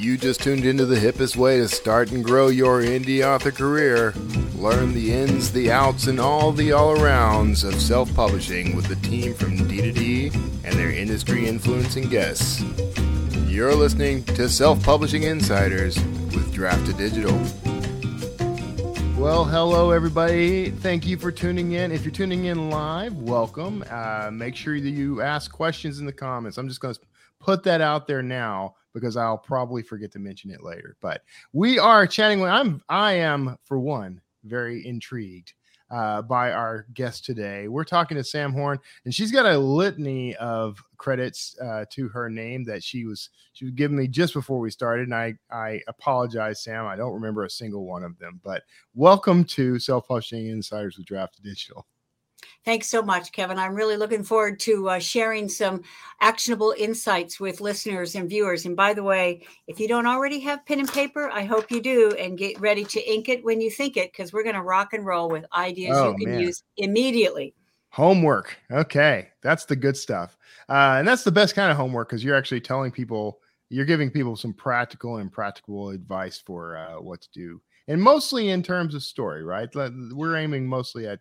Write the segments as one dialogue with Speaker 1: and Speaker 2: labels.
Speaker 1: You just tuned into the hippest way to start and grow your indie author career. Learn the ins, the outs, and all the all arounds of self publishing with the team from D2D and their industry influencing guests. You're listening to Self Publishing Insiders with Draft2Digital. Well, hello, everybody. Thank you for tuning in. If you're tuning in live, welcome. Uh, make sure that you ask questions in the comments. I'm just going to put that out there now because I'll probably forget to mention it later. But we are chatting. With, I'm I am for one very intrigued uh, by our guest today. We're talking to Sam Horn, and she's got a litany of credits uh, to her name that she was she was giving me just before we started. And I I apologize, Sam. I don't remember a single one of them. But welcome to Self Publishing Insiders with Draft2Digital.
Speaker 2: Thanks so much, Kevin. I'm really looking forward to uh, sharing some actionable insights with listeners and viewers. And by the way, if you don't already have pen and paper, I hope you do and get ready to ink it when you think it because we're going to rock and roll with ideas oh, you can man. use immediately.
Speaker 1: Homework. Okay. That's the good stuff. Uh, and that's the best kind of homework because you're actually telling people, you're giving people some practical and practical advice for uh, what to do. And mostly in terms of story, right? We're aiming mostly at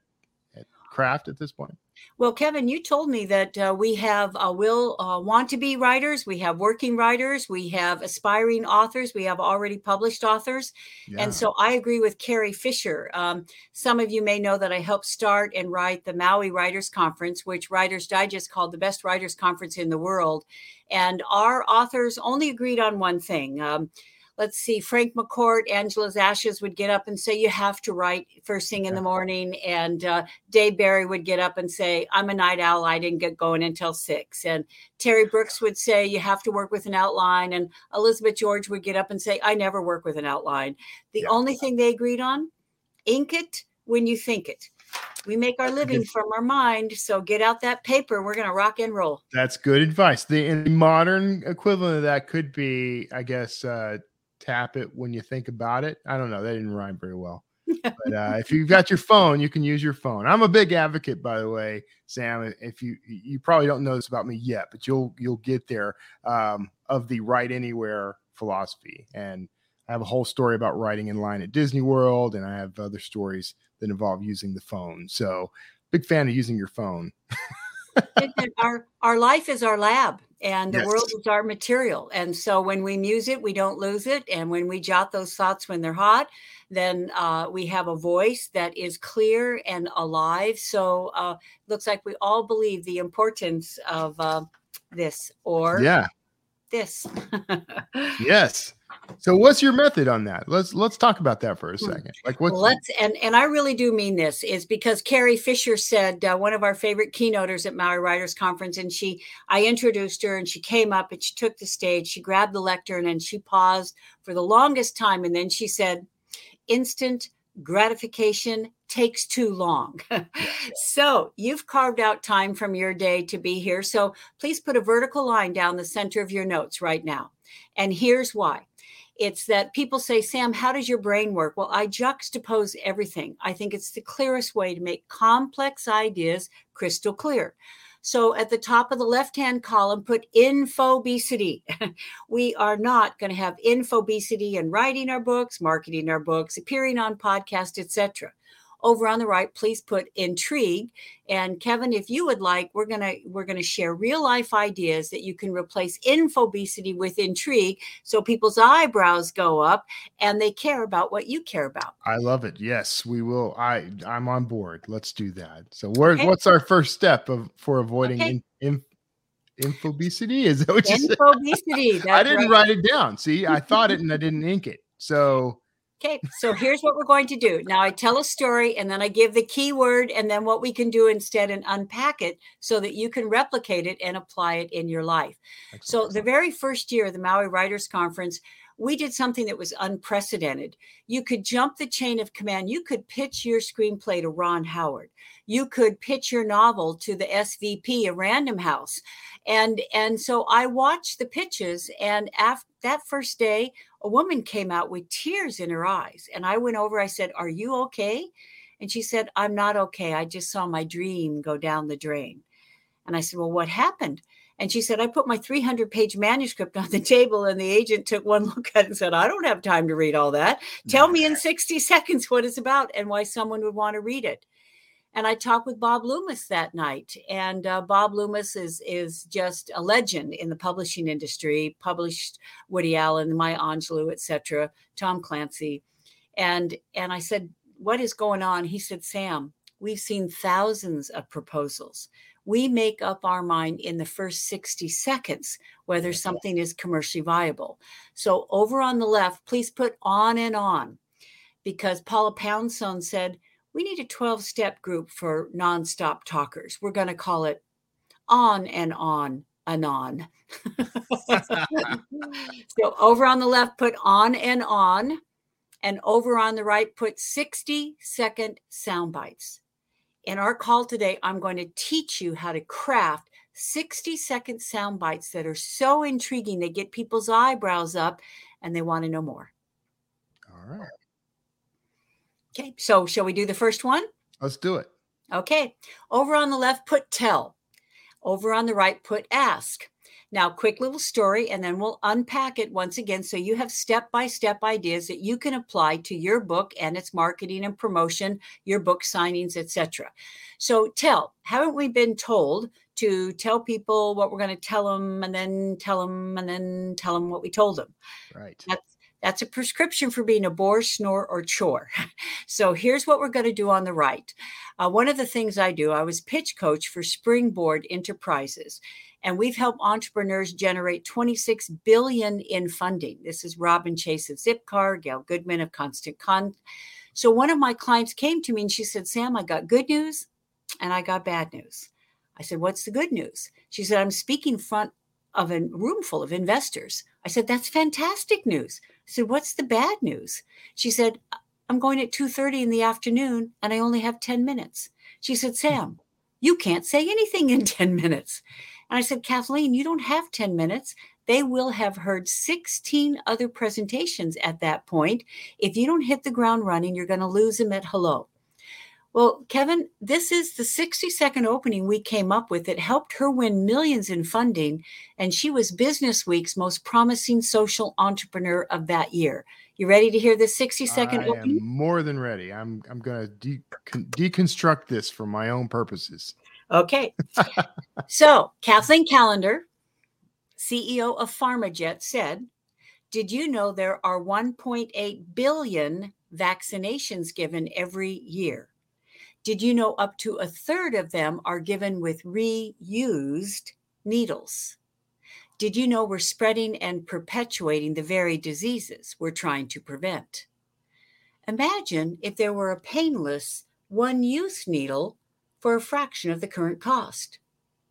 Speaker 1: craft at this point?
Speaker 2: Well, Kevin, you told me that uh, we have uh, will uh, want to be writers, we have working writers, we have aspiring authors, we have already published authors, yeah. and so I agree with Carrie Fisher. Um, some of you may know that I helped start and write the Maui Writers Conference, which Writers Digest called the best writers conference in the world, and our authors only agreed on one thing. Um, let's see, Frank McCourt, Angela's Ashes would get up and say, You have to write first thing in the morning. And uh, Dave Barry would get up and say, I'm a night owl. I didn't get going until six. And Terry Brooks would say, You have to work with an outline. And Elizabeth George would get up and say, I never work with an outline. The yeah. only thing they agreed on, ink it when you think it. We make our living from our mind. So get out that paper. We're going to rock and roll.
Speaker 1: That's good advice. The, the modern equivalent of that could be, I guess, uh, tap it when you think about it. I don't know. That didn't rhyme very well. but uh, if you've got your phone, you can use your phone. I'm a big advocate, by the way, Sam. If you you probably don't know this about me yet, but you'll you'll get there um, of the write anywhere philosophy. And I have a whole story about writing in line at Disney World, and I have other stories that involve using the phone. So, big fan of using your phone.
Speaker 2: our our life is our lab and the yes. world is our material. And so when we muse it, we don't lose it. And when we jot those thoughts when they're hot, then uh, we have a voice that is clear and alive. So uh, looks like we all believe the importance of uh, this or
Speaker 1: yeah,
Speaker 2: this.
Speaker 1: yes. So what's your method on that? Let's let's talk about that for a hmm. second. Like what?
Speaker 2: Let's and and I really do mean this is because Carrie Fisher said uh, one of our favorite keynoters at Maui Writers Conference, and she I introduced her and she came up and she took the stage, she grabbed the lectern and she paused for the longest time, and then she said, "Instant gratification takes too long. so you've carved out time from your day to be here. So please put a vertical line down the center of your notes right now. And here's why it's that people say, Sam, how does your brain work? Well, I juxtapose everything. I think it's the clearest way to make complex ideas crystal clear. So at the top of the left hand column, put infobesity. we are not going to have infobesity in writing our books, marketing our books, appearing on podcasts, etc over on the right please put intrigue. And kevin if you would like we're gonna we're gonna share real life ideas that you can replace infobesity with intrigue so people's eyebrows go up and they care about what you care about.
Speaker 1: I love it. Yes we will. I i'm on board. Let's do that. So where, okay. what's our first step of for avoiding okay. in, in, infobesity is that what you infobesity i didn't right. write it down. See i thought it and i didn't ink it. So
Speaker 2: Okay, so here's what we're going to do. Now I tell a story and then I give the keyword and then what we can do instead and unpack it so that you can replicate it and apply it in your life. Excellent. So the very first year of the Maui Writers Conference, we did something that was unprecedented. You could jump the chain of command. You could pitch your screenplay to Ron Howard. You could pitch your novel to the SVP of Random House. And and so I watched the pitches and after that first day a woman came out with tears in her eyes. And I went over, I said, Are you okay? And she said, I'm not okay. I just saw my dream go down the drain. And I said, Well, what happened? And she said, I put my 300 page manuscript on the table, and the agent took one look at it and said, I don't have time to read all that. Tell mm. me in 60 seconds what it's about and why someone would want to read it. And I talked with Bob Loomis that night, and uh, Bob Loomis is is just a legend in the publishing industry. Published Woody Allen, Maya Angelou, etc., Tom Clancy, and and I said, "What is going on?" He said, "Sam, we've seen thousands of proposals we make up our mind in the first 60 seconds whether something is commercially viable. So over on the left, please put on and on because Paula Poundstone said, we need a 12 step group for nonstop talkers. We're going to call it on and on and on. so over on the left, put on and on. And over on the right, put 60 second sound bites. In our call today, I'm going to teach you how to craft 60 second sound bites that are so intriguing they get people's eyebrows up and they want to know more.
Speaker 1: All right.
Speaker 2: Okay, so shall we do the first one?
Speaker 1: Let's do it.
Speaker 2: Okay, over on the left, put tell. Over on the right, put ask. Now, quick little story, and then we'll unpack it once again so you have step by step ideas that you can apply to your book and its marketing and promotion, your book signings, etc. So, tell, haven't we been told to tell people what we're going to tell them and then tell them and then tell them what we told them?
Speaker 1: Right.
Speaker 2: That's that's a prescription for being a bore, snore, or chore. So here's what we're going to do on the right. Uh, one of the things I do, I was pitch coach for Springboard Enterprises and we've helped entrepreneurs generate 26 billion in funding. This is Robin Chase of Zipcar, Gail Goodman of Constant Con. So one of my clients came to me and she said, "Sam, I got good news and I got bad news." I said, "What's the good news?" She said, "I'm speaking in front of a room full of investors." I said, "That's fantastic news." I said, "What's the bad news?" She said, "I'm going at 2:30 in the afternoon and I only have 10 minutes." She said, hmm. "Sam, you can't say anything in 10 minutes." And I said, Kathleen, you don't have 10 minutes. They will have heard 16 other presentations at that point. If you don't hit the ground running, you're going to lose them at hello. Well, Kevin, this is the 60 second opening we came up with. It helped her win millions in funding, and she was Business Week's most promising social entrepreneur of that year. You ready to hear the 60 second
Speaker 1: I
Speaker 2: opening?
Speaker 1: am more than ready. I'm I'm going to de- con- deconstruct this for my own purposes.
Speaker 2: Okay. so, Kathleen Callender, CEO of PharmaJet, said, Did you know there are 1.8 billion vaccinations given every year? Did you know up to a third of them are given with reused needles? Did you know we're spreading and perpetuating the very diseases we're trying to prevent? Imagine if there were a painless one use needle for a fraction of the current cost.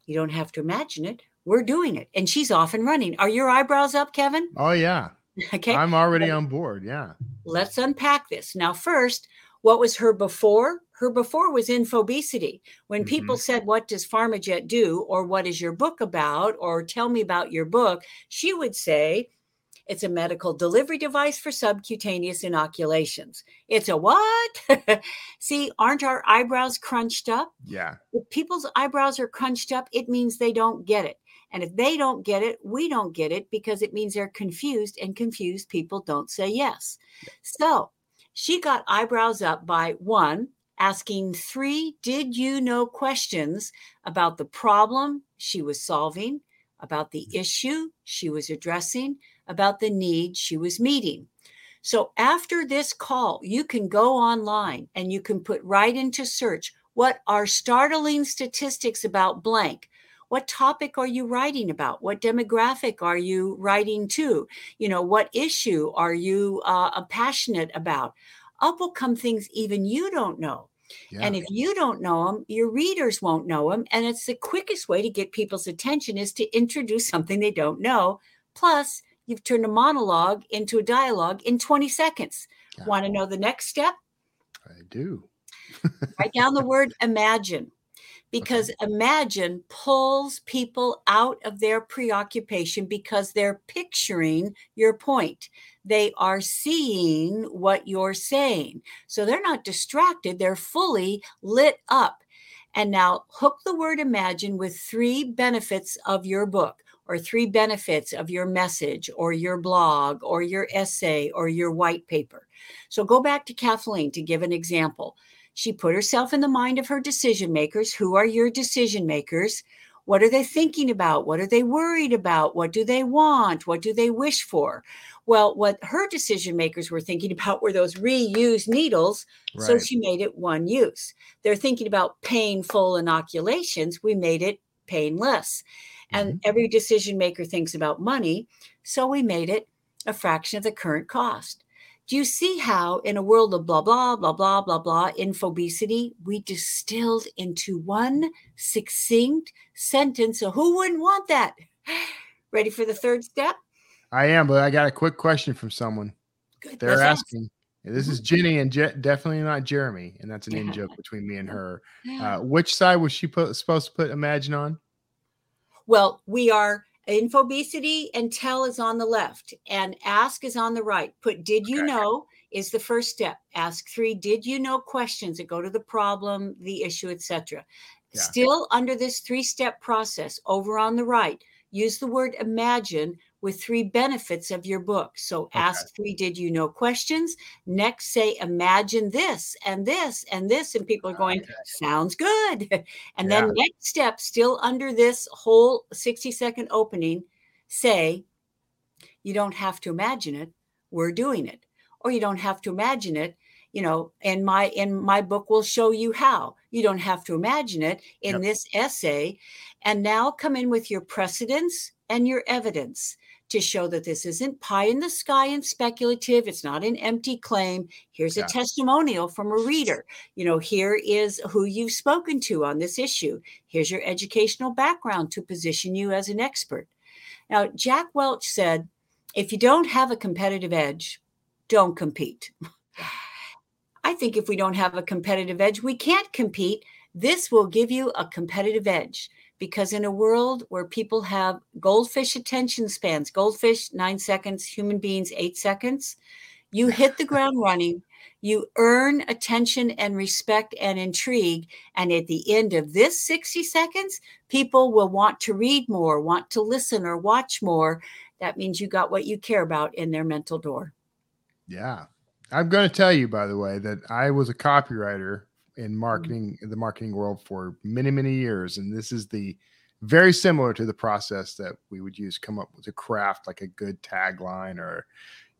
Speaker 2: You don't have to imagine it. We're doing it. And she's off and running. Are your eyebrows up, Kevin?
Speaker 1: Oh yeah.
Speaker 2: Okay.
Speaker 1: I'm already on board. Yeah.
Speaker 2: Let's unpack this. Now, first, what was her before? Her before was infobesity. When
Speaker 1: Mm-hmm.
Speaker 2: people said, What does PharmaJet do? or What is your book about? or Tell me about your book, she would say, It's a medical delivery device for subcutaneous inoculations. It's a what? See, aren't our eyebrows crunched up?
Speaker 1: Yeah.
Speaker 2: If people's eyebrows are crunched up, it means they don't get it. And if they don't get it, we don't get it because it means they're confused, and confused people don't say yes. So she got eyebrows up by one, asking three did you know questions about the problem she was solving, about the issue she was addressing, about the need she was meeting. So after this call, you can go online and you can put right into search what are startling statistics about blank. What topic are you writing about? What demographic are you writing to? You know, what issue are you uh, passionate about? Up will come things even you don't know.
Speaker 1: Yeah.
Speaker 2: And if you don't know them, your readers won't know them. And it's the quickest way to get people's attention is to introduce something they don't know. Plus, you've turned a monologue into a dialogue in 20 seconds.
Speaker 1: Yeah.
Speaker 2: Want to know the next step?
Speaker 1: I do.
Speaker 2: Write down the word imagine because imagine pulls people out of their preoccupation because they're picturing your point. They are seeing what you're saying. So they're not distracted, they're fully lit up. And now hook the word imagine with three benefits of your book or three benefits of your message or your blog or your essay or your white paper. So go back to Kathleen to give an example. She put herself in the mind of her decision makers. Who are your decision makers? What are they thinking about? What are they worried about? What do they want? What do they wish for? Well, what her decision makers were thinking about were those reused needles. Right. So she made it one use. They're thinking about painful inoculations. We made it painless. And mm-hmm. every decision maker thinks about money. So we made it a fraction of the current cost. Do you see how, in a world of blah, blah, blah, blah, blah, blah, infobesity, we distilled into one succinct sentence? So, who wouldn't want that? Ready for the third step?
Speaker 1: I am, but I got a quick question from someone. Good. They're asking. This is mm-hmm. Jenny and Je- definitely not Jeremy, and that's an in joke between me and her. Uh, which side was she put, supposed to put Imagine on?
Speaker 2: Well, we are Infobesity and tell is on the left and ask is on the right. Put did you know is the first step. Ask three did you know questions that go to the problem, the issue, etc. Yeah. Still under this three step process over on the right, use the word imagine with three benefits of your book. So okay. ask three did you know questions. Next, say imagine this and this and this. And people are going, okay. sounds good. And yeah. then next step, still under this whole 60 second opening, say, you don't have to imagine it. We're doing it. Or you don't have to imagine it you know and my in my book will show you how you don't have to imagine it in yep. this essay and now come in with your precedents and your evidence to show that this isn't pie in the sky and speculative. It's not an empty claim. Here's a testimonial from a reader. You know, here is who you've spoken to on this issue. Here's your educational background to position you as an expert. Now, Jack Welch said, if you don't have a competitive edge, don't compete. I think if we don't have a competitive edge, we can't compete. This will give you a competitive edge because in a world where people have goldfish attention spans, goldfish nine seconds, human beings eight seconds, you hit the ground running, you earn attention and respect and intrigue. And at the end of this 60 seconds, people will want to read more, want to listen or watch more. That means you got what you care about in their mental door.
Speaker 1: Yeah. I'm going to tell you, by the way, that I was a copywriter in mm-hmm. marketing in the marketing world for many many years and this is the very similar to the process that we would use come up with a craft like a good tagline or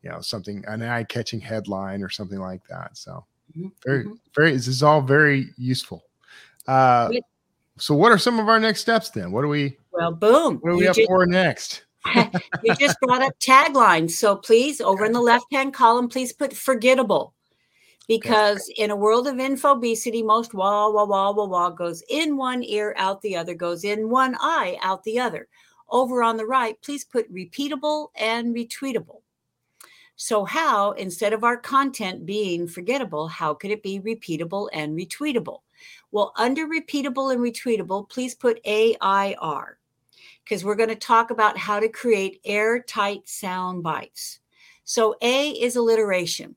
Speaker 1: you know something an eye-catching headline or something like that so mm-hmm. very mm-hmm. very this is all very useful uh so what are some of our next steps then what do we
Speaker 2: well boom
Speaker 1: what are we up just, for next
Speaker 2: you just brought up taglines so please over in the left hand column please put forgettable because in a world of infobesity, most wah, wah, wah, wah, wah goes in one ear, out the other, goes in one eye, out the other. Over on the right, please put repeatable and retweetable. So, how, instead of our content being forgettable, how could it be repeatable and retweetable? Well, under repeatable and retweetable, please put AIR because we're going to talk about how to create airtight sound bites. So, A is alliteration.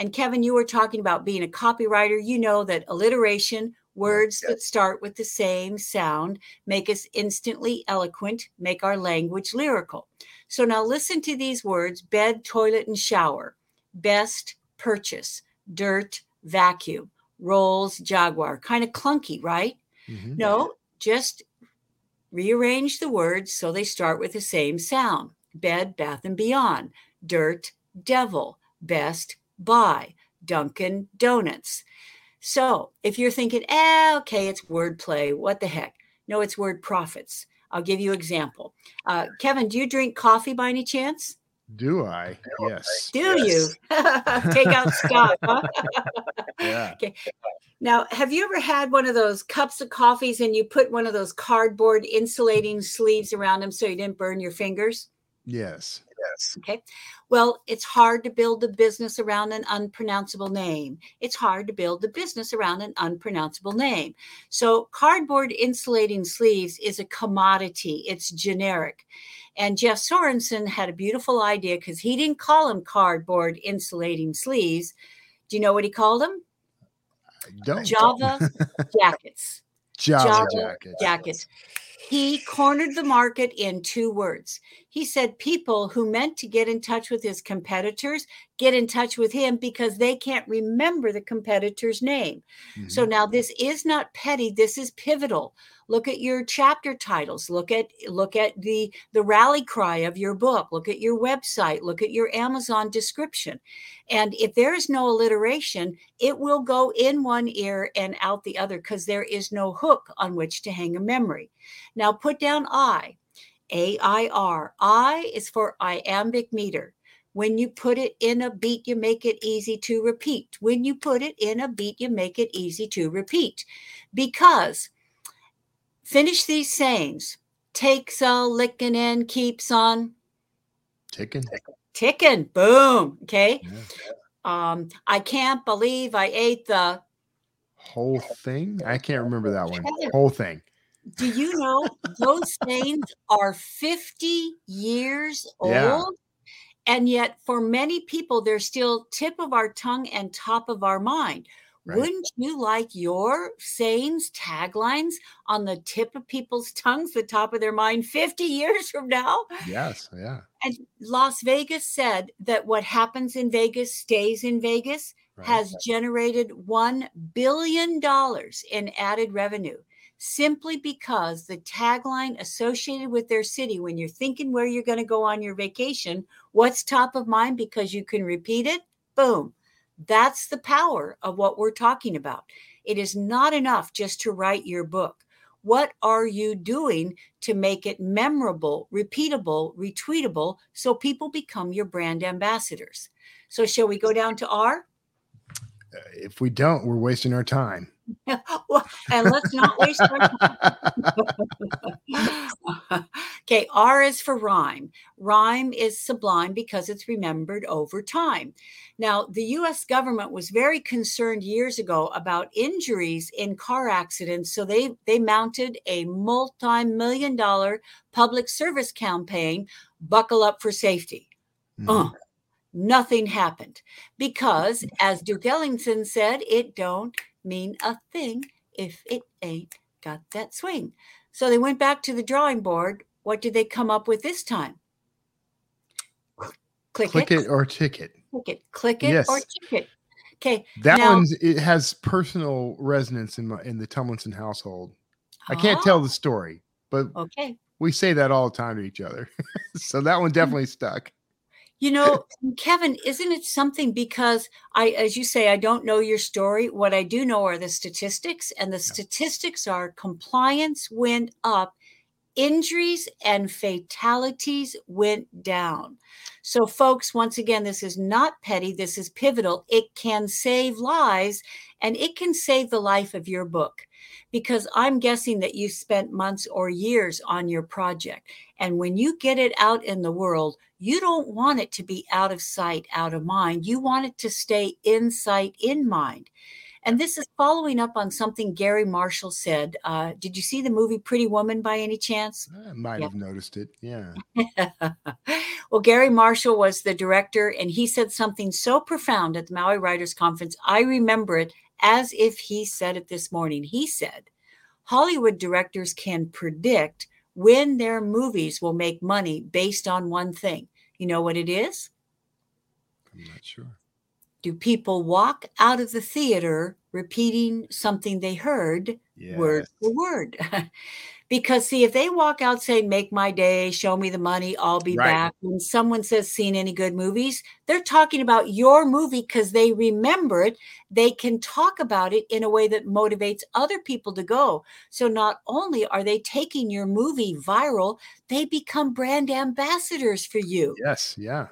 Speaker 2: And Kevin, you were talking about being a copywriter. You know that alliteration, words yes. that start with the same sound, make us instantly eloquent, make our language lyrical. So now listen to these words bed, toilet, and shower, best, purchase, dirt, vacuum, rolls, jaguar. Kind of clunky, right? Mm-hmm. No, just rearrange the words so they start with the same sound bed, bath, and beyond, dirt, devil, best, buy Dunkin' Donuts. So if you're thinking, eh, okay, it's wordplay, what the heck? No, it's word profits. I'll give you an example. Uh, Kevin, do you drink coffee by any chance?
Speaker 1: Do I? Yes.
Speaker 2: Do
Speaker 1: yes.
Speaker 2: you take out Scott? Huh?
Speaker 1: yeah.
Speaker 2: Okay. Now, have you ever had one of those cups of coffees and you put one of those cardboard insulating sleeves around them so you didn't burn your fingers?
Speaker 1: Yes.
Speaker 2: Yes. Okay. Well, it's hard to build a business around an unpronounceable name. It's hard to build a business around an unpronounceable name. So, cardboard insulating sleeves is a commodity, it's generic. And Jeff Sorensen had a beautiful idea because he didn't call them cardboard insulating sleeves. Do you know what he called them?
Speaker 1: don't.
Speaker 2: Java jackets.
Speaker 1: Jolly,
Speaker 2: Jolly
Speaker 1: jackets.
Speaker 2: jackets. He cornered the market in two words. He said people who meant to get in touch with his competitors get in touch with him because they can't remember the competitor's name. So
Speaker 1: Mhm.
Speaker 2: now this is not petty, this is pivotal. Look at your chapter titles, look at look at the the rally cry of your book, look at your website, look at your Amazon description. And if there is no alliteration, it will go in one ear and out the other because there is no hook on which to hang a memory. Now put down I. A I R. I is for iambic meter. When you put it in a beat, you make it easy to repeat. When you put it in a beat, you make it easy to repeat. Because finish these sayings takes a licking and keeps on
Speaker 1: Ticking.
Speaker 2: ticking. Boom. Okay.
Speaker 1: Yeah.
Speaker 2: Um, I can't believe I ate the.
Speaker 1: Whole thing. I can't remember that one. Whole thing.
Speaker 2: Do you know those sayings are 50 years
Speaker 1: Yeah.
Speaker 2: old? And yet, for many people, they're still tip of our tongue and top of our mind.
Speaker 1: Right.
Speaker 2: Wouldn't you like your sayings, taglines on the tip of people's tongues, the top of their mind 50 years from now?
Speaker 1: Yes. Yeah.
Speaker 2: And Las Vegas said that what happens in Vegas stays in Vegas
Speaker 1: Right.
Speaker 2: has generated $1 billion in added revenue simply because the tagline associated with their city, when you're thinking where you're going to go on your vacation, what's top of mind because you can repeat it? Boom. That's the power of what we're talking about. It is not enough just to write your book. What are you doing to make it memorable, repeatable, retweetable so people become your brand ambassadors? So, shall we go down to R?
Speaker 1: Uh, if we don't, we're wasting our time.
Speaker 2: Well, and let's not waste our time. okay, R is for rhyme. Rhyme is sublime because it's remembered over time. Now, the US government was very concerned years ago about injuries in car accidents, so they they mounted a multi-million dollar public service campaign, Buckle Up for Safety.
Speaker 1: Mhm.
Speaker 2: Uh, nothing happened because, as Duke Ellington said, it don't mean a thing if it ain't got that swing. So they went back to the drawing board. What did they come up with this time? Click,
Speaker 1: Click it or ticket.
Speaker 2: click it, click it, or
Speaker 1: Yes.
Speaker 2: tick it. Okay,
Speaker 1: That
Speaker 2: Now-
Speaker 1: one's it has personal resonance in my in the Tumlinson household. I can't tell
Speaker 2: Ah,
Speaker 1: the story, but
Speaker 2: Okay,
Speaker 1: we say that all the time to each other. so that one definitely stuck.
Speaker 2: You know, Kevin, isn't it something because I, as you say, I don't know your story. What I do know are the statistics, and the statistics are compliance went up, injuries and fatalities went down. So, folks, once again, this is not petty, this is pivotal. It can save lives and it can save the life of your book because I'm guessing that you spent months or years on your project. And when you get it out in the world, you don't want it to be out of sight, out of mind. You want it to stay in sight, in mind. And this is following up on something Garry Marshall said. Uh, did you see the movie Pretty Woman by any chance?
Speaker 1: I might
Speaker 2: Yeah.
Speaker 1: have noticed it. Yeah.
Speaker 2: well, Garry Marshall was the director, and he said something so profound at the Maui Writers Conference. I remember it as if he said it this morning. He said, Hollywood directors can predict when their movies will make money based on one thing. You know what it is?
Speaker 1: I'm not sure.
Speaker 2: Do people walk out of the theater repeating something they heard
Speaker 1: Yeah.
Speaker 2: word for word. because see, if they walk out saying, make my day, show me the money, I'll be
Speaker 1: Right.
Speaker 2: back. When someone says seen any good movies, they're talking about your movie because they remember it. They can talk about it in a way that motivates other people to go. So not only are they taking your movie viral, they become brand ambassadors for you.
Speaker 1: Yes. Yeah.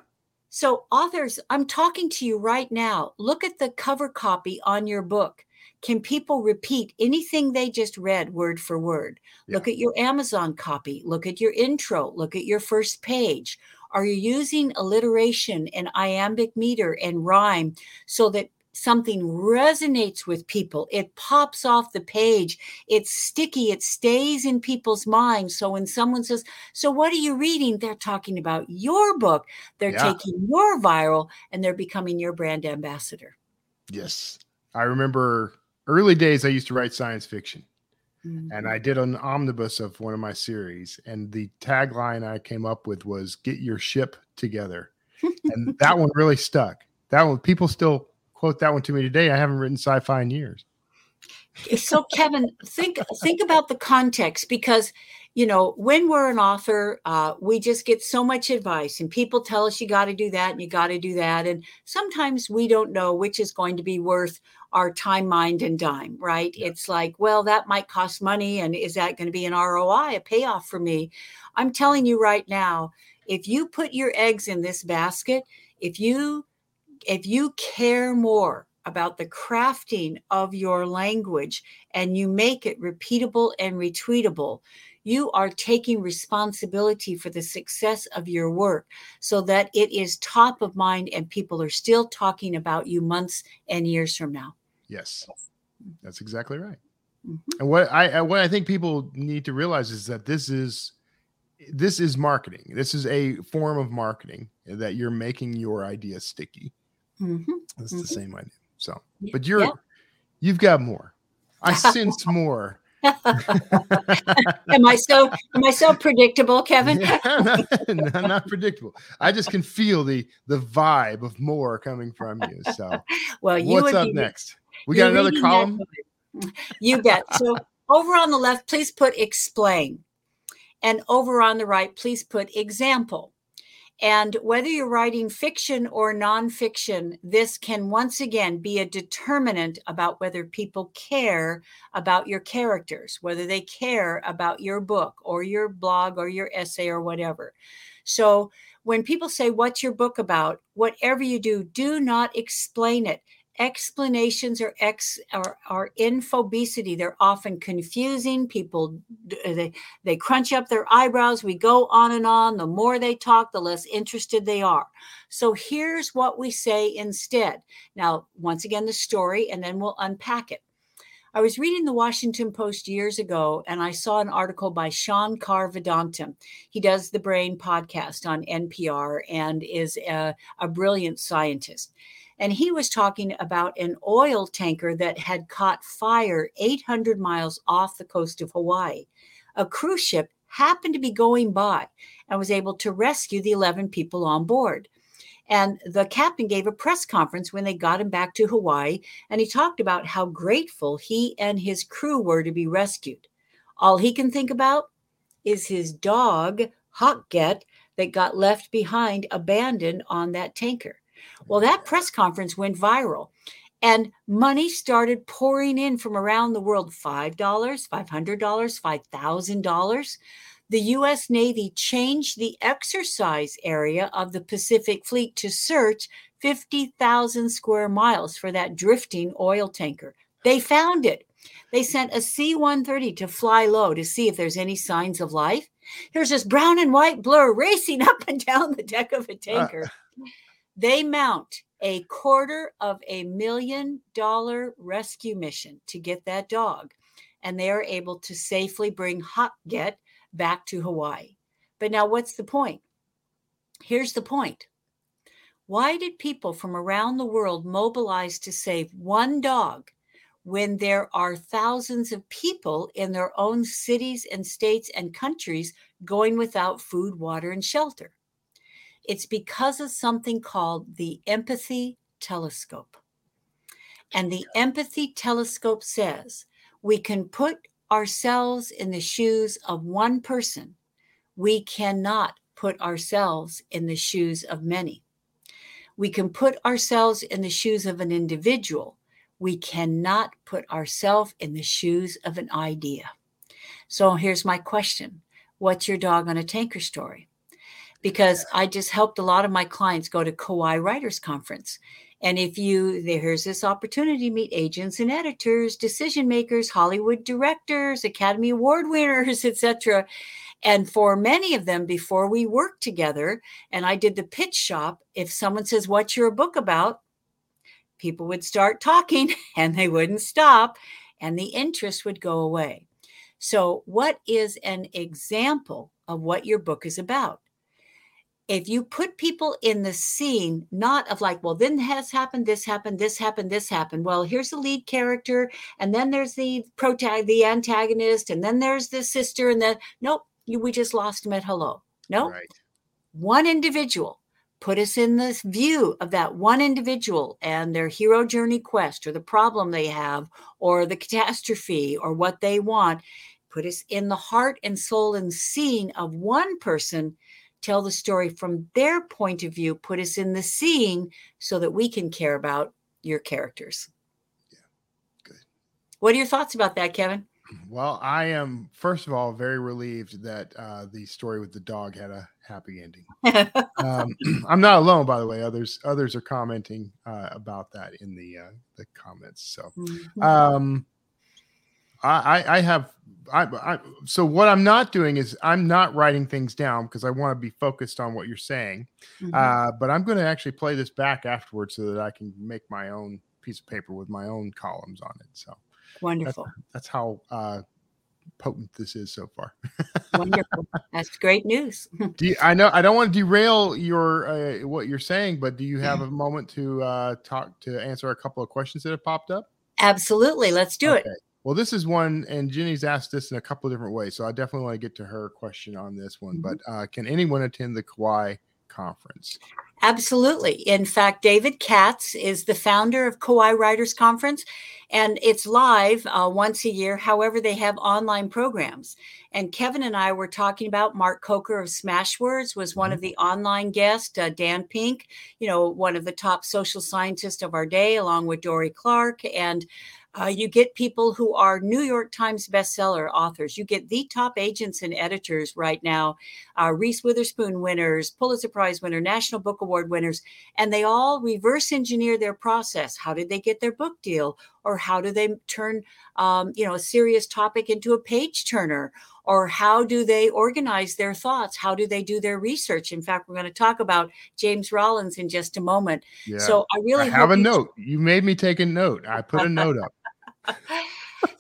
Speaker 2: So, authors, I'm talking to you right now. Look at the cover copy on your book. Can people repeat anything they just read word for word? Look at your Amazon copy. Look at your intro. Look at your first page. Are you using alliteration and iambic meter and rhyme so that something resonates with people? It pops off the page. It's sticky. It stays in people's minds. So when someone says, So what are you reading? They're talking about your book. They're
Speaker 1: Yeah.
Speaker 2: taking your viral and they're becoming your brand ambassador.
Speaker 1: Yes. I remember early days I used to write science fiction. Mm-hmm. And I did an omnibus of one of my series, and the tagline I came up with was "Get your ship together," and that one really stuck. That one, people still quote that one to me today. I haven't written sci-fi in years.
Speaker 2: So, Kevin, think think about the context because you know when we're an author, uh, we just get so much advice, and people tell us you got to do that and you got to do that, and sometimes we don't know which is going to be worth our time, mind, and dime, right? Yeah. It's like, well, that might cost money. And is that going to be an ROI, a payoff for me? I'm telling you right now, if you put your eggs in this basket, if you if you care more about the crafting of your language and you make it repeatable and retweetable, you are taking responsibility for the success of your work so that it is top of mind and people are still talking about you months and years from now.
Speaker 1: Yes, that's exactly right. Mm-hmm. And what I what I think people need to realize is that this is this is marketing. This is a form of marketing that you're making your idea sticky. Mm-hmm. It's mm-hmm. the same idea. So, but you're you've got more. I sense more.
Speaker 2: am I so am I so predictable, Kevin? yeah,
Speaker 1: not, not, predictable. I just can feel the the vibe of more coming from you. So,
Speaker 2: well,
Speaker 1: you what's up next? We got another column.
Speaker 2: You bet. So over on the left, please put explain. And over on the right, please put example. And whether you're writing fiction or nonfiction, this can once again be a determinant about whether people care about your characters, whether they care about your book or your blog or your essay or whatever. So when people say, What's your book about? Whatever you do, do not explain it explanations are ex are, are infobesity. They're often confusing. People uh, they they crunch up their eyebrows. We go on and on. The more they talk the less interested they are. So here's what we say instead. Now once again the story and then we'll unpack it. I was reading the Washington Post years ago and I saw an article by Shankar Vedantam. He does the Brain podcast on NPR and is a, a brilliant scientist. And he was talking about an oil tanker that had caught fire 800 miles off the coast of Hawaii. A cruise ship happened to be going by and was able to rescue the 11 people on board. And the captain gave a press conference when they got him back to Hawaii, and he talked about how grateful he and his crew were to be rescued. All he can think about is his dog, Hokget, that got left behind abandoned on that tanker. Well, that press conference went viral and money started pouring in from around the world $5, $500, $5,000. The US Navy changed the exercise area of the Pacific Fleet to search 50,000 square miles for that drifting oil tanker. They found it. They sent a C 130 to fly low to see if there's any signs of life. Here's this brown and white blur racing up and down the deck of a uh, tanker. Uh, they mount a quarter of a million dollar rescue mission to get that dog, and they are able to safely bring Hokget back to Hawaii. But now, what's the point? Here's the point. Why did people from around the world mobilize to save one dog when there are thousands of people in their own cities and states and countries going without food, water, and shelter? It's because of something called the empathy telescope. And the empathy telescope says we can put ourselves in the shoes of one person. We cannot put ourselves in the shoes of many. We can put ourselves in the shoes of an individual. We cannot put ourselves in the shoes of an idea. So here's my question What's your dog on a tanker story? Because I just helped a lot of my clients go to Kauai Writers Conference. And if you, there's this opportunity meet agents and editors, decision makers, Hollywood directors, Academy Award winners, etc. And for many of them, before we worked together and I did the pitch shop, if someone says, What's your book about? People would start talking and they wouldn't stop, and the interest would go away. So, what is an example of what your book is about? If you put people in the scene, not of like, well, then has happened, this happened, this happened, this happened. Well, here's the lead character, and then there's the protag, the antagonist, and then there's the sister, and then nope, you, we just lost him at hello. No, nope. right. one individual. Put us in this view of that one individual and their hero journey quest, or the problem they have, or the catastrophe, or what they want. Put us in the heart and soul and scene of one person tell the story from their point of view, put us in the seeing so that we can care about your characters. Yeah, good. What are your thoughts about that, Kevin?
Speaker 1: Well, I am first of all very relieved that uh, the story with the dog had a happy ending. um, I'm not alone, by the way. Others others are commenting uh, about that in the uh, the comments. So, mm-hmm. um, I, I have I, I, so what I'm not doing is I'm not writing things down because I want to be focused on what you're saying. Mm-hmm. Uh, but I'm going to actually play this back afterwards so that I can make my own piece of paper with my own columns on it. So
Speaker 2: wonderful.
Speaker 1: That's, that's how uh, potent this is so far.
Speaker 2: wonderful. That's great news.
Speaker 1: do you, I know I don't want to derail your uh, what you're saying, but do you have a moment to uh, talk to answer a couple of questions that have popped up?
Speaker 2: Absolutely. Let's do okay. it.
Speaker 1: Well, this is one, and Jenny's asked this in a couple of different ways, so I definitely want to get to her question on this one. Mm-hmm. But uh, can anyone attend the Kauai conference?
Speaker 2: Absolutely. In fact, David Katz is the founder of Kauai Writers Conference, and it's live uh, once a year. However, they have online programs. And Kevin and I were talking about Mark Coker of Smashwords was one mm-hmm. of the online guests. Uh, Dan Pink, you know, one of the top social scientists of our day, along with Dorie Clark, and uh, you get people who are New York Times bestseller authors. You get the top agents and editors right now, uh, Reese Witherspoon winners, Pulitzer Prize winner, National Book Award winners, and they all reverse engineer their process. How did they get their book deal? Or how do they turn, um, you know, a serious topic into a page turner? Or how do they organize their thoughts? How do they do their research? In fact, we're going to talk about James Rollins in just a moment. Yeah. So I really
Speaker 1: I have a note. You made me take a note. I put a note up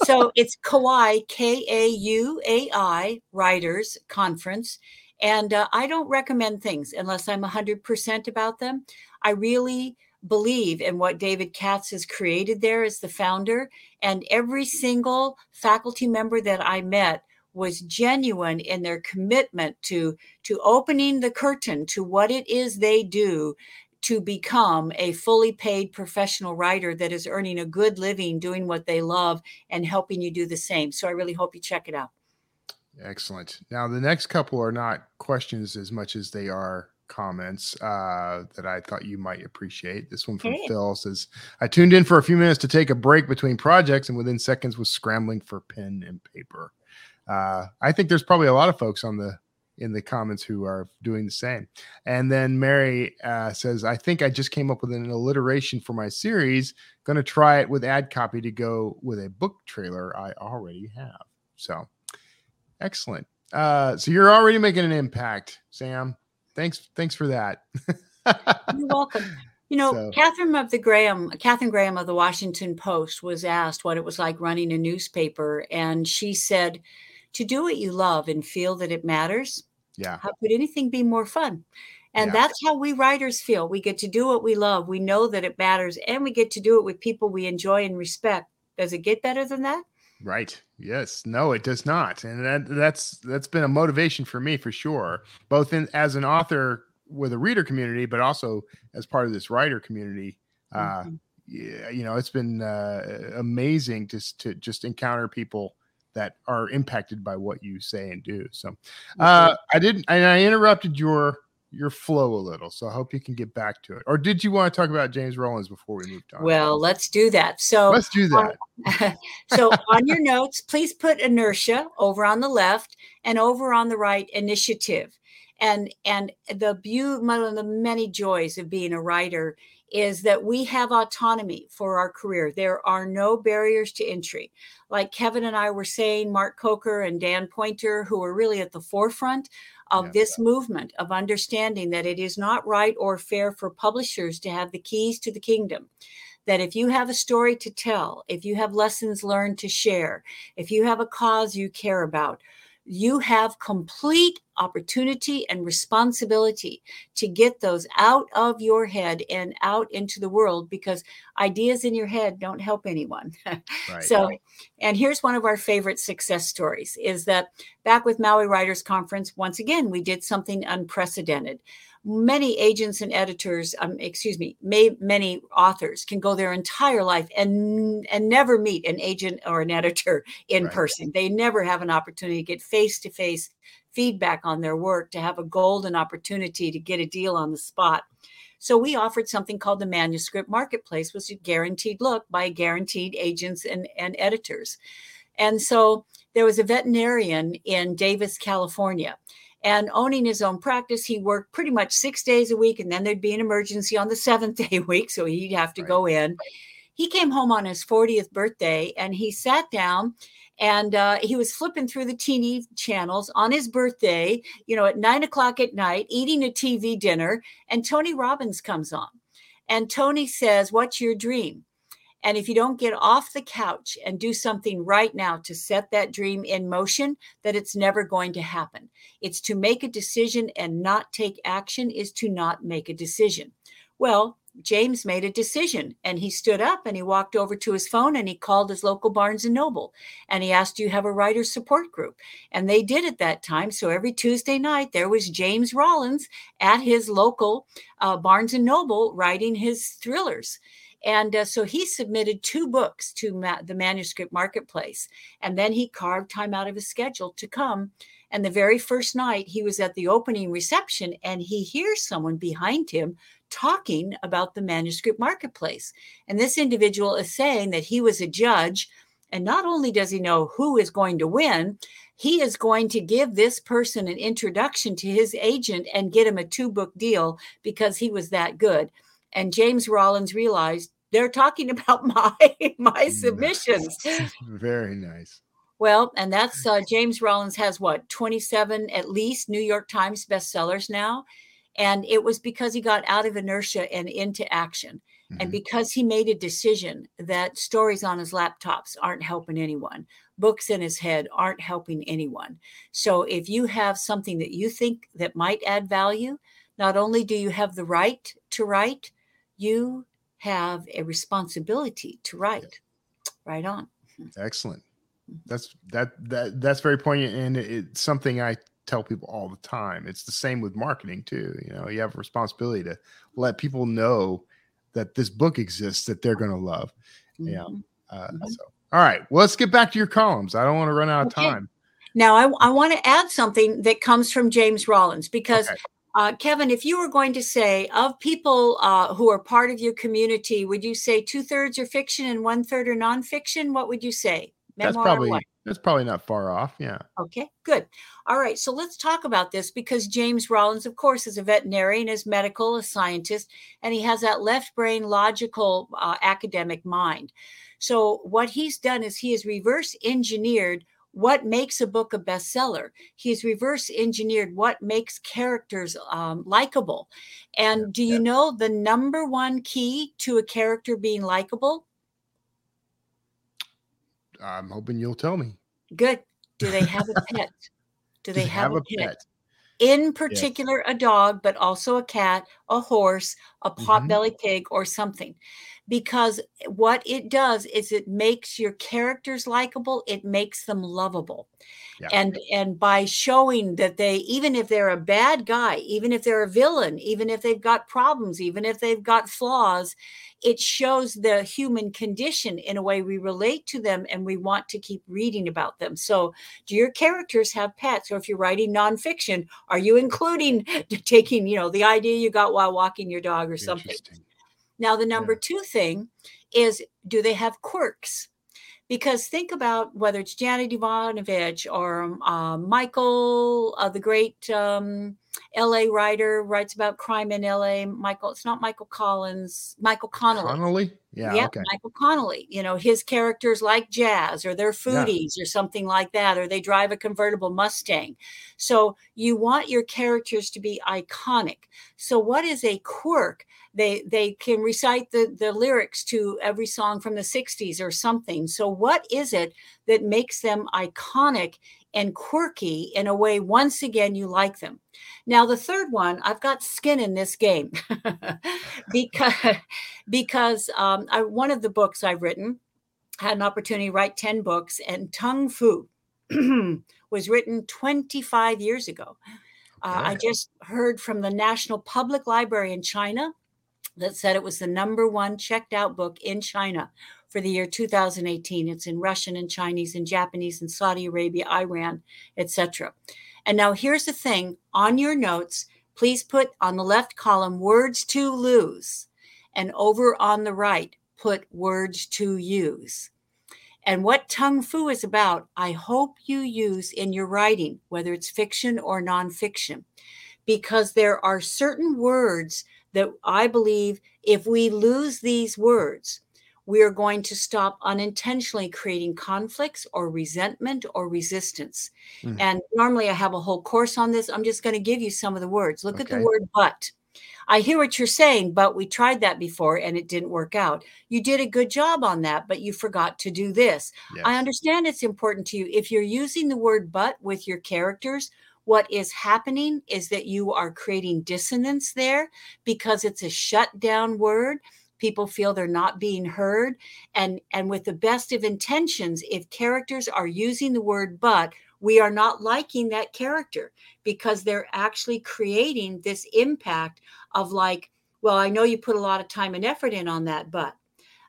Speaker 2: so it's Kauai, K A U A I Writers Conference. And uh, I don't recommend things unless I'm 100% about them. I really believe in what David Katz has created there as the founder. And every single faculty member that I met was genuine in their commitment to to opening the curtain to what it is they do to become a fully paid professional writer that is earning a good living doing what they love and helping you do the same. So I really hope you check it out.
Speaker 1: Excellent. Now, the next couple are not questions as much as they are comments uh, that I thought you might appreciate. This one from hey. Phil says, I tuned in for a few minutes to take a break between projects and within seconds was scrambling for pen and paper. Uh, I think there's probably a lot of folks on the in the comments who are doing the same. And then Mary uh, says, I think I just came up with an alliteration for my series. Going to try it with ad copy to go with a book trailer I already have. So excellent. Uh, so you're already making an impact, Sam. Thanks. Thanks for that.
Speaker 2: you're welcome. You know, so. Katharine of the Graham, Katharine Graham of the Washington Post was asked what it was like running a newspaper, and she said, "To do what you love and feel that it matters,
Speaker 1: yeah.
Speaker 2: How could anything be more fun? And yeah. that's how we writers feel. We get to do what we love. We know that it matters and we get to do it with people we enjoy and respect. Does it get better than that?
Speaker 1: Right. Yes. No, it does not. And that that's that's been a motivation for me for sure, both in as an author with a reader community, but also as part of this writer community. Uh, mm-hmm. yeah, you know, it's been uh, amazing to to just encounter people that are impacted by what you say and do. So uh, I didn't, and I interrupted your your flow a little. So I hope you can get back to it. Or did you want to talk about James Rollins before we move on?
Speaker 2: Well, let's do that. So
Speaker 1: let's do that.
Speaker 2: Um, so on your notes, please put inertia over on the left and over on the right initiative. And and the beauty, one of the many joys of being a writer is that we have autonomy for our career. There are no barriers to entry. Like Kevin and I were saying, Mark Coker and Dan Poynter, who are really at the forefront of yeah, this movement of understanding that it is not right or fair for publishers to have the keys to the kingdom. That if you have a story to tell, if you have lessons learned to share, if you have a cause you care about, you have complete opportunity and responsibility to get those out of your head and out into the world because ideas in your head don't help anyone. Right. so, and here's one of our favorite success stories is that back with Maui Writers Conference, once again, we did something unprecedented many agents and editors um, excuse me may, many authors can go their entire life and and never meet an agent or an editor in right. person. They never have an opportunity to get face to face feedback on their work to have a golden opportunity to get a deal on the spot. So we offered something called the manuscript marketplace was a guaranteed look by guaranteed agents and, and editors. And so there was a veterinarian in davis california and owning his own practice, he worked pretty much six days a week, and then there'd be an emergency on the seventh day week, so he'd have to right. go in. He came home on his 40th birthday and he sat down and uh, he was flipping through the TV channels on his birthday, you know, at nine o'clock at night, eating a TV dinner, and Tony Robbins comes on. And Tony says, What's your dream? And if you don't get off the couch and do something right now to set that dream in motion, that it's never going to happen. It's to make a decision and not take action is to not make a decision. Well, James made a decision and he stood up and he walked over to his phone and he called his local Barnes and Noble and he asked, Do you have a writer's support group? And they did at that time. So every Tuesday night, there was James Rollins at his local uh, Barnes and Noble writing his thrillers. And uh, so he submitted two books to ma- the manuscript marketplace. And then he carved time out of his schedule to come. And the very first night, he was at the opening reception and he hears someone behind him talking about the manuscript marketplace. And this individual is saying that he was a judge. And not only does he know who is going to win, he is going to give this person an introduction to his agent and get him a two book deal because he was that good and James Rollins realized they're talking about my my submissions.
Speaker 1: Very nice.
Speaker 2: Well, and that's uh, James Rollins has what 27 at least New York Times bestsellers now, and it was because he got out of inertia and into action, mm-hmm. and because he made a decision that stories on his laptops aren't helping anyone, books in his head aren't helping anyone. So if you have something that you think that might add value, not only do you have the right to write, you have a responsibility to write. Right on.
Speaker 1: Excellent. Mm-hmm. That's that that that's very poignant, and it's something I tell people all the time. It's the same with marketing too. You know, you have a responsibility to let people know that this book exists that they're going to love. Mm-hmm. Yeah. Uh, mm-hmm. So, all right, well, let's get back to your columns. I don't want to run out of time.
Speaker 2: Now, I, I want to add something that comes from James Rollins because okay. Uh, Kevin, if you were going to say of people uh, who are part of your community, would you say two thirds are fiction and one third are nonfiction? What would you say?
Speaker 1: Memoir that's probably that's probably not far off. Yeah.
Speaker 2: Okay. Good. All right. So let's talk about this because James Rollins, of course, is a veterinarian, is medical, a scientist, and he has that left brain logical uh, academic mind. So what he's done is he has reverse engineered what makes a book a bestseller. He's reverse engineered what makes characters um, likable. And do you yeah. know the number one key to a character being likable?
Speaker 1: I'm hoping you'll tell me.
Speaker 2: Good. Do they have a pet? Do they have, have, a pet? pet? In particular, yes. a dog, but also a cat, a horse, a potbelly mm-hmm. pig, or something because what it does is it makes your characters likable it makes them lovable. Yeah. and and by showing that they even if they're a bad guy even if they're a villain even if they've got problems even if they've got flaws it shows the human condition in a way we relate to them and we want to keep reading about them. So do your characters have pets? Or if you're writing nonfiction are you including taking you know the idea you got while walking your dog or something now, the number yeah. two thing is do they have quirks? Because think about whether it's Janet Evanovich or um, uh, Michael, uh, the great um, LA writer, writes about crime in LA. Michael, it's not Michael Collins, Michael Connelly.
Speaker 1: Connelly? Yeah.
Speaker 2: Yeah,
Speaker 1: okay.
Speaker 2: Michael Connelly. You know, his characters like jazz or they're foodies or something like that, or they drive a convertible Mustang. So you want your characters to be iconic. So what is a quirk? They they can recite the, the lyrics to every song from the 60s or something. So what is it that makes them iconic and quirky in a way once again you like them? Now the third one, I've got skin in this game because because um, I, one of the books I've written had an opportunity to write 10 books, and Tongue Fu was written 25 years ago. Uh, I just heard from the National Public Library in China that said it was the number one checked out book in China for the year 2018. It's in Russian and Chinese and Japanese and Saudi Arabia, Iran, etc. And now here's the thing on your notes, please put on the left column words to lose, and over on the right, put words to use. And what Tongue Fu is about, I hope you use in your writing, whether it's fiction or nonfiction, because there are certain words that I believe if we lose these words, we are going to stop unintentionally creating conflicts or resentment or resistance.
Speaker 1: Mm.
Speaker 2: And normally I have a whole course on this. I'm just going to give you some of the words. Look at the word but. I hear what you're saying, but we tried that before and it didn't work out. You did a good job on that, but you forgot to do this.
Speaker 1: Yes.
Speaker 2: I understand it's important to you. If you're using the word but with your characters, what is happening is that you are creating dissonance there because it's a shut down word. People feel they're not being heard. And, and with the best of intentions, if characters are using the word but, we are not liking that character because they're actually creating this impact of like, well, I know you put a lot of time and effort in on that, but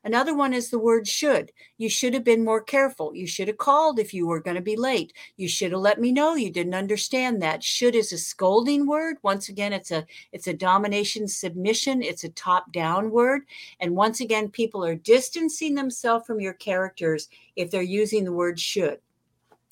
Speaker 2: Another one is the word should. You should have been more careful. You should have called if you were going to be late. You should have let me know you didn't understand that. Should is a scolding word. Once again, it's a it's a domination submission. It's a top down word. And once again, people are distancing themselves from your characters if they're using the word should.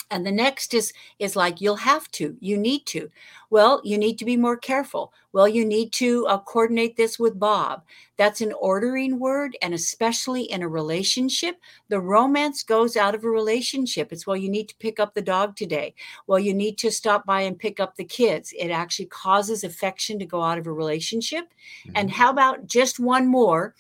Speaker 2: And the next is is like you'll have to, you need to. Well, you need to be more careful. Well, you need to uh, coordinate this with Bob. That's an ordering word, and especially in a relationship, the romance goes out of a relationship. It's well, you need to pick up the dog today. Well, you need to stop by and pick up the kids. It actually causes affection to go out of a relationship. And
Speaker 1: Mhm.
Speaker 2: how about just one more?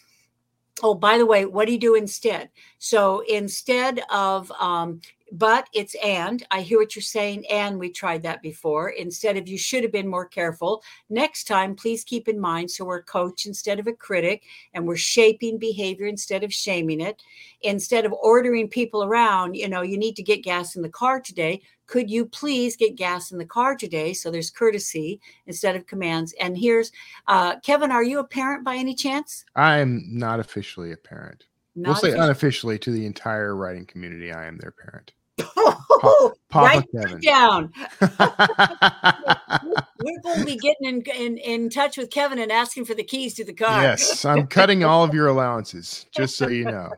Speaker 2: Oh, by the way, what do you do instead? So instead of um, but it's and. I hear what you're saying, and we tried that before. Instead of you should have been more careful. Next time, please keep in mind so we're a coach instead of a critic, and we're shaping behavior instead of shaming it. Instead of ordering people around, you know, you need to get gas in the car today. Could you please get gas in the car today? So there's courtesy instead of commands. And here's uh, Kevin, are you a parent by any chance?
Speaker 1: I'm not officially a parent. we'll say
Speaker 2: officially.
Speaker 1: unofficially to the entire writing community, I am their parent.
Speaker 2: Oh,
Speaker 1: Papa
Speaker 2: Write
Speaker 1: Kevin.
Speaker 2: it down. We're going to be getting in, in in touch with Kevin and asking for the keys to the car.
Speaker 1: yes, I'm cutting all of your allowances, just so you know.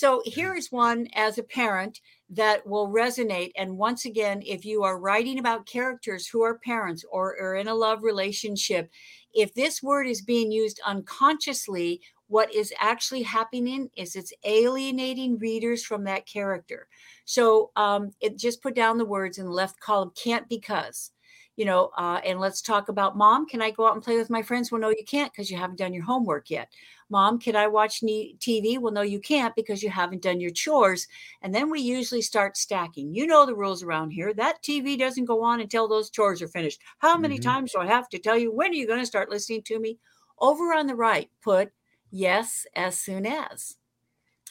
Speaker 2: So here is one as a parent that will resonate. And once again, if you are writing about characters who are parents or are in a love relationship, if this word is being used unconsciously, what is actually happening is it's alienating readers from that character. So um, it just put down the words in the left column can't because. You know, uh, and let's talk about mom. Can I go out and play with my friends? Well, no, you can't because you haven't done your homework yet. Mom, can I watch TV? Well, no, you can't because you haven't done your chores. And then we usually start stacking. You know the rules around here. That TV doesn't go on until those chores are finished. How many
Speaker 1: Mhm.
Speaker 2: times do I have to tell you? When are you going to start listening to me? Over on the right, put yes as soon as,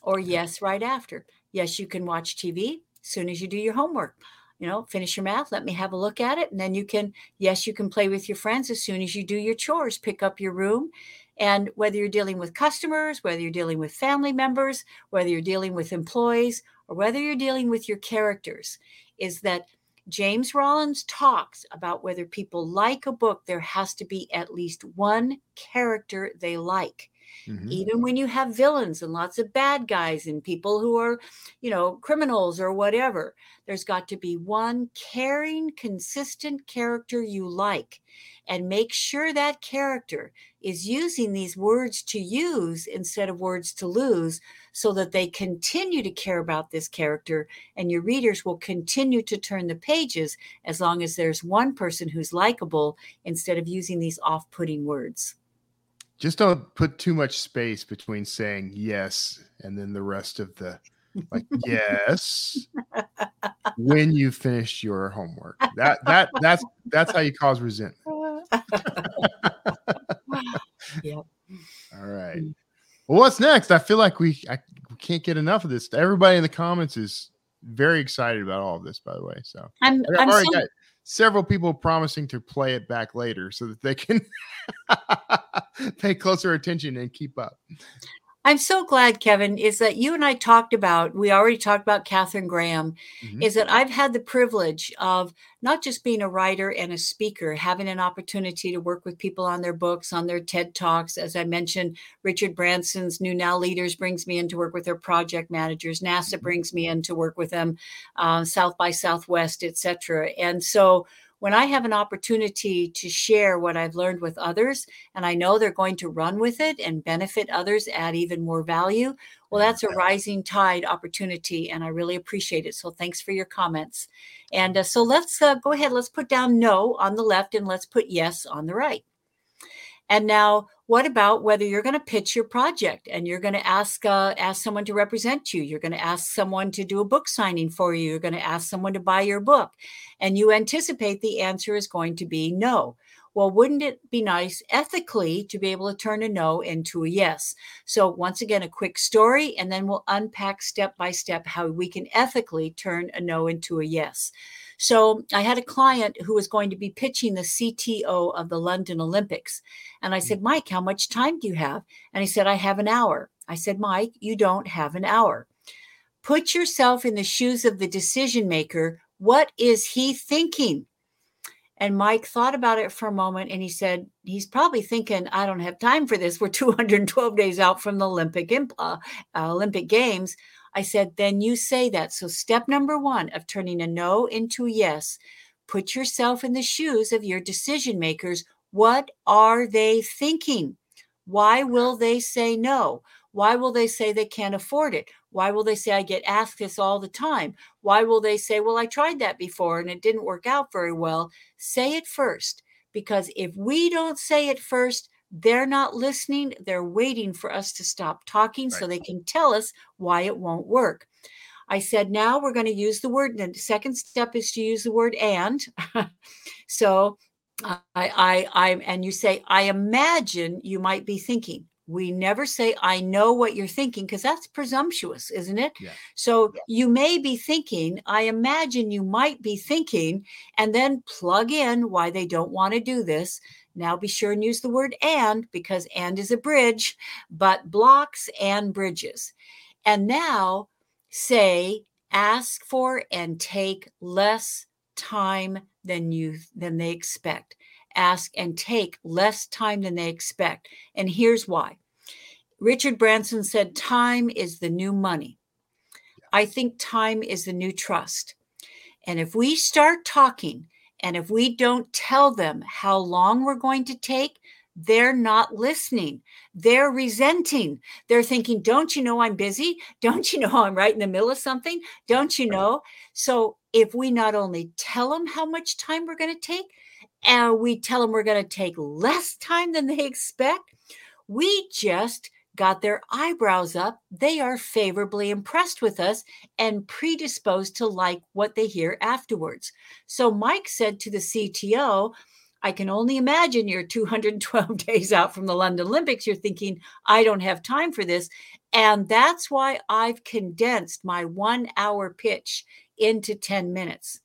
Speaker 2: or yes right after. Yes, you can watch TV as soon as you do your homework. You know, finish your math, let me have a look at it. And then you can, yes, you can play with your friends as soon as you do your chores, pick up your room. And whether you're dealing with customers, whether you're dealing with family members, whether you're dealing with employees, or whether you're dealing with your characters, is that James Rollins talks about whether people like a book, there has to be at least one character they like. Mm-hmm. Even when you have villains and lots of bad guys and people who are, you know, criminals or whatever, there's got to be one caring, consistent character you like. And make sure that character is using these words to use instead of words to lose so that they continue to care about this character and your readers will continue to turn the pages as long as there's one person who's likable instead of using these off putting words.
Speaker 1: Just don't put too much space between saying yes and then the rest of the like yes when you finish your homework. That that that's that's how you cause resentment.
Speaker 2: yep.
Speaker 1: All right. Well, what's next? I feel like we I we can't get enough of this. Everybody in the comments is very excited about all of this, by the way. So
Speaker 2: I'm, I've I'm
Speaker 1: already so- got several people promising to play it back later so that they can pay closer attention and keep up.
Speaker 2: I'm so glad, Kevin, is that you and I talked about, we already talked about Katharine Graham, mm-hmm. is that I've had the privilege of not just being a writer and a speaker, having an opportunity to work with people on their books, on their TED Talks. As I mentioned, Richard Branson's New Now Leaders brings me in to work with their project managers. NASA mm-hmm. brings me in to work with them, uh, South by Southwest, etc. And so when I have an opportunity to share what I've learned with others, and I know they're going to run with it and benefit others, add even more value, well, that's a rising tide opportunity, and I really appreciate it. So thanks for your comments. And uh, so let's uh, go ahead, let's put down no on the left and let's put yes on the right. And now, what about whether you're going to pitch your project and you're going to ask uh, ask someone to represent you? You're going to ask someone to do a book signing for you. You're going to ask someone to buy your book, and you anticipate the answer is going to be no. Well, wouldn't it be nice ethically to be able to turn a no into a yes? So, once again, a quick story, and then we'll unpack step by step how we can ethically turn a no into a yes. So I had a client who was going to be pitching the CTO of the London Olympics. And I said, Mike, how much time do you have? And he said, I have an hour. I said, Mike, you don't have an hour. Put yourself in the shoes of the decision maker. What is he thinking? And Mike thought about it for a moment and he said, he's probably thinking, I don't have time for this. We're 212 days out from the Olympic, uh, Olympic Games. I said, then you say that. So, step number one of turning a no into a yes, put yourself in the shoes of your decision makers. What are they thinking? Why will they say no? Why will they say they can't afford it? Why will they say I get asked this all the time? Why will they say, well, I tried that before and it didn't work out very well? Say it first. Because if we don't say it first, they're not listening. They're waiting for us to stop talking right. so they can tell us why it won't work. I said, now we're going to use the word. And the second step is to use the word and. so I, I, I, and you say, I imagine you might be thinking. We never say, I know what you're thinking, because that's presumptuous, isn't it? Yeah. So yeah. you may be thinking, I imagine you might be thinking, and then plug in why they don't want to do this. Now be sure and use the word and because and is a bridge, but blocks and bridges. And now say ask for and take less time than you than they expect. Ask and take less time than they expect. And here's why. Richard Branson said time is the new money. I think time is the new trust. And if we start talking and if we don't tell them how long we're going to take, they're not listening. They're resenting. They're thinking, Don't you know I'm busy? Don't you know I'm right in the middle of something? Don't you know? So if we not only tell them how much time we're going to take, and we tell them we're going to take less time than they expect, we just got their eyebrows up, they are favorably impressed with us and predisposed to like what they hear afterwards. So Mike said to the CTO, I can only imagine you're 212 days out from the London Olympics. You're thinking, I don't have time for this. And that's why I've condensed my one hour pitch into 10 minutes.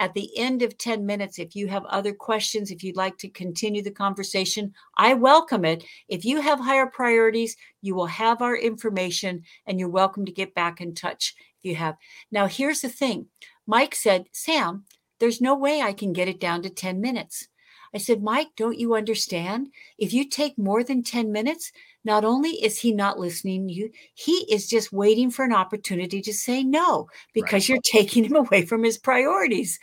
Speaker 2: At the end of 10 minutes, if you have other questions, if you'd like to continue the conversation, I welcome it. If you have higher priorities, you will have our information and you're welcome to get back in touch if you have. Now, here's the thing Mike said, Sam, there's no way I can get it down to 10 minutes. I said, Mike, don't you understand? If you take more than 10 minutes, not only is he not listening to you, he is just waiting for an opportunity to say no because right. you're taking him away from his priorities.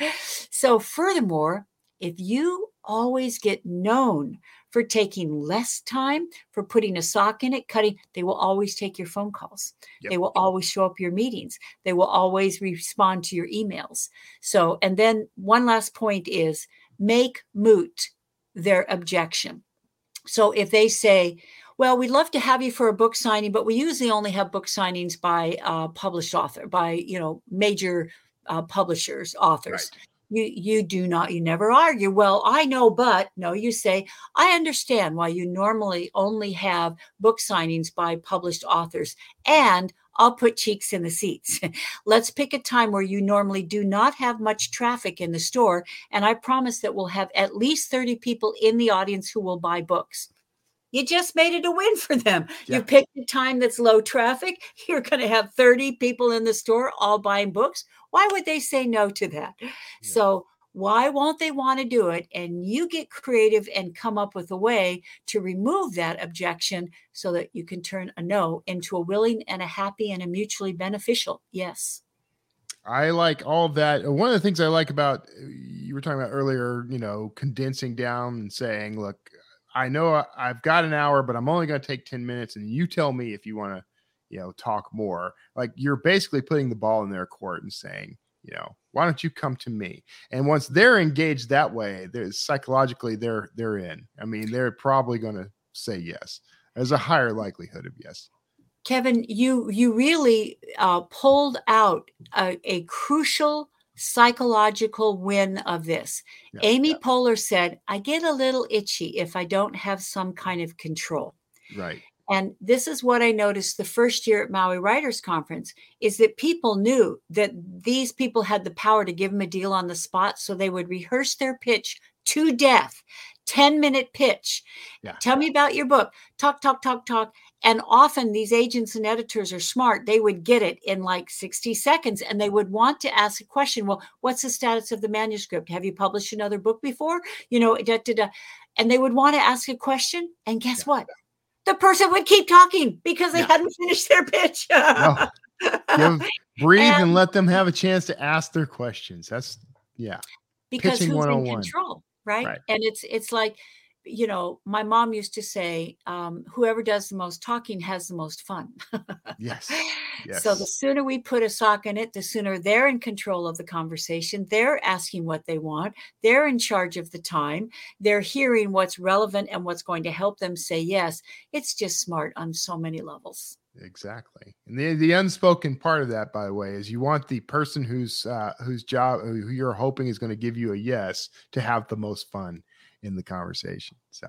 Speaker 2: So, furthermore, if you always get known for taking less time, for putting a sock in it, cutting, they will always take your phone calls. Yep. They will always show up your meetings. They will always respond to your emails. So, and then one last point is make moot their objection. So if they say, well, we'd love to have you for a book signing, but we usually only have book signings by uh, published author, by you know major uh, publishers, authors. Right. You you do not you never argue. Well, I know, but no, you say I understand why you normally only have book signings by published authors, and I'll put cheeks in the seats. Let's pick a time where you normally do not have much traffic in the store. And I promise that we'll have at least 30 people in the audience who will buy books you just made it a win for them. Yeah. You picked a time that's low traffic. You're going to have 30 people in the store all buying books. Why would they say no to that? Yeah. So, why won't they want to do it? And you get creative and come up with a way to remove that objection so that you can turn a no into a willing and a happy and a mutually beneficial yes.
Speaker 1: I like all of that. One of the things I like about uh, you were talking about earlier, you know, condensing down and saying, look, I know I've got an hour, but I'm only going to take 10 minutes. And you tell me if you want to, you know, talk more. Like you're basically putting the ball in their court and saying, you know, why don't you come to me? And once they're engaged that way, there's psychologically they're they're in. I mean, they're probably going to say yes. There's a higher likelihood of yes.
Speaker 2: Kevin, you you really uh, pulled out a, a crucial psychological win of this. Yeah, Amy yeah. Poehler said, I get a little itchy if I don't have some kind of control.
Speaker 1: Right.
Speaker 2: And this is what I noticed the first year at Maui Writers Conference is that people knew that these people had the power to give them a deal on the spot. So they would rehearse their pitch to death, 10 minute pitch. Yeah. Tell me about your book. Talk, talk, talk, talk. And often these agents and editors are smart. They would get it in like 60 seconds and they would want to ask a question. Well, what's the status of the manuscript? Have you published another book before? You know, da, da, da. and they would want to ask a question. And guess yeah. what? The person would keep talking because they yeah. hadn't finished their pitch. no.
Speaker 1: Give, breathe and, and, let them have a chance to ask their questions. That's yeah.
Speaker 2: Because Pitching who's in oh control, right? right? And it's it's like you know, my mom used to say, um, whoever does the most talking has the most fun.
Speaker 1: yes. yes.
Speaker 2: So the sooner we put a sock in it, the sooner they're in control of the conversation. They're asking what they want. They're in charge of the time. They're hearing what's relevant and what's going to help them say yes. It's just smart on so many levels.
Speaker 1: Exactly. And the, the unspoken part of that, by the way, is you want the person whose uh, whose job who you're hoping is going to give you a yes to have the most fun in the conversation. So,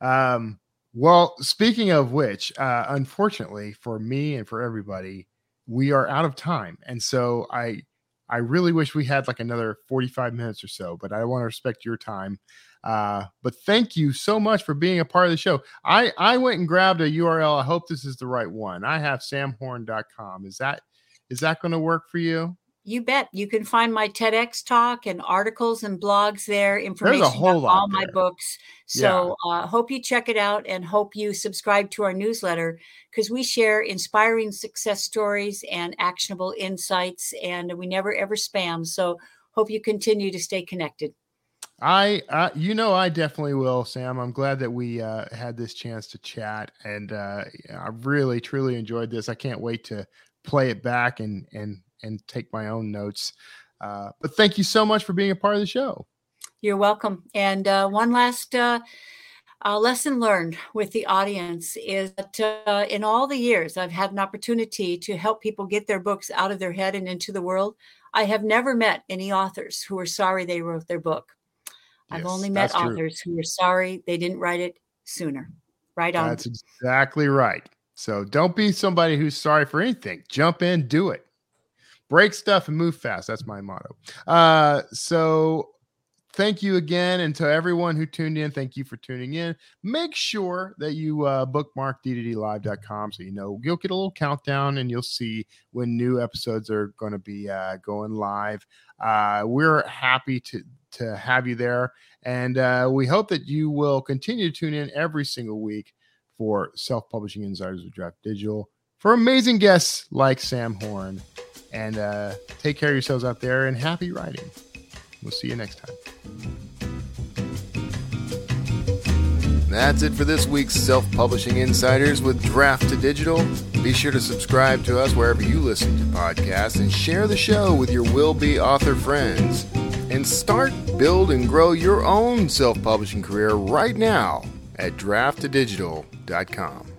Speaker 1: um, well, speaking of which, uh, unfortunately for me and for everybody, we are out of time, and so I I really wish we had like another 45 minutes or so, but I want to respect your time. Uh, but thank you so much for being a part of the show. I I went and grabbed a URL. I hope this is the right one. I have samhorn.com. Is that is that going to work for you?
Speaker 2: You bet. You can find my TEDx talk and articles and blogs there, information about all my books. So yeah. uh, hope you check it out and hope you subscribe to our newsletter because we share inspiring success stories and actionable insights and we never ever spam. So hope you continue to stay connected.
Speaker 1: I, uh, you know, I definitely will, Sam. I'm glad that we uh, had this chance to chat, and uh, I really, truly enjoyed this. I can't wait to play it back and and and take my own notes. Uh, but thank you so much for being a part of the show.
Speaker 2: You're welcome. And uh, one last uh, uh lesson learned with the audience is that uh, in all the years I've had an opportunity to help people get their books out of their head and into the world, I have never met any authors who are sorry they wrote their book. Yes, I've only met authors true. who are sorry they didn't write it sooner. Right on.
Speaker 1: That's exactly right. So don't be somebody who's sorry for anything. Jump in, do it break stuff and move fast. That's my motto. Uh, so thank you again. And to everyone who tuned in, thank you for tuning in. Make sure that you uh, bookmark dddlive.com so you know you'll get a little countdown and you'll see when new episodes are going to be uh, going live. Uh, we're happy to
Speaker 3: to have you there. And uh, we hope that you will continue to tune in every single week for Self Publishing Insiders with Draft Digital for amazing guests like Sam Horn. And uh, take care of yourselves out there and happy writing. We'll see you next time.
Speaker 1: That's it for this week's Self Publishing Insiders with Draft2Digital. Be sure to subscribe to us wherever you listen to podcasts and share the show with your will be author friends. And start, build, and grow your own self publishing career right now at draft2digital.com.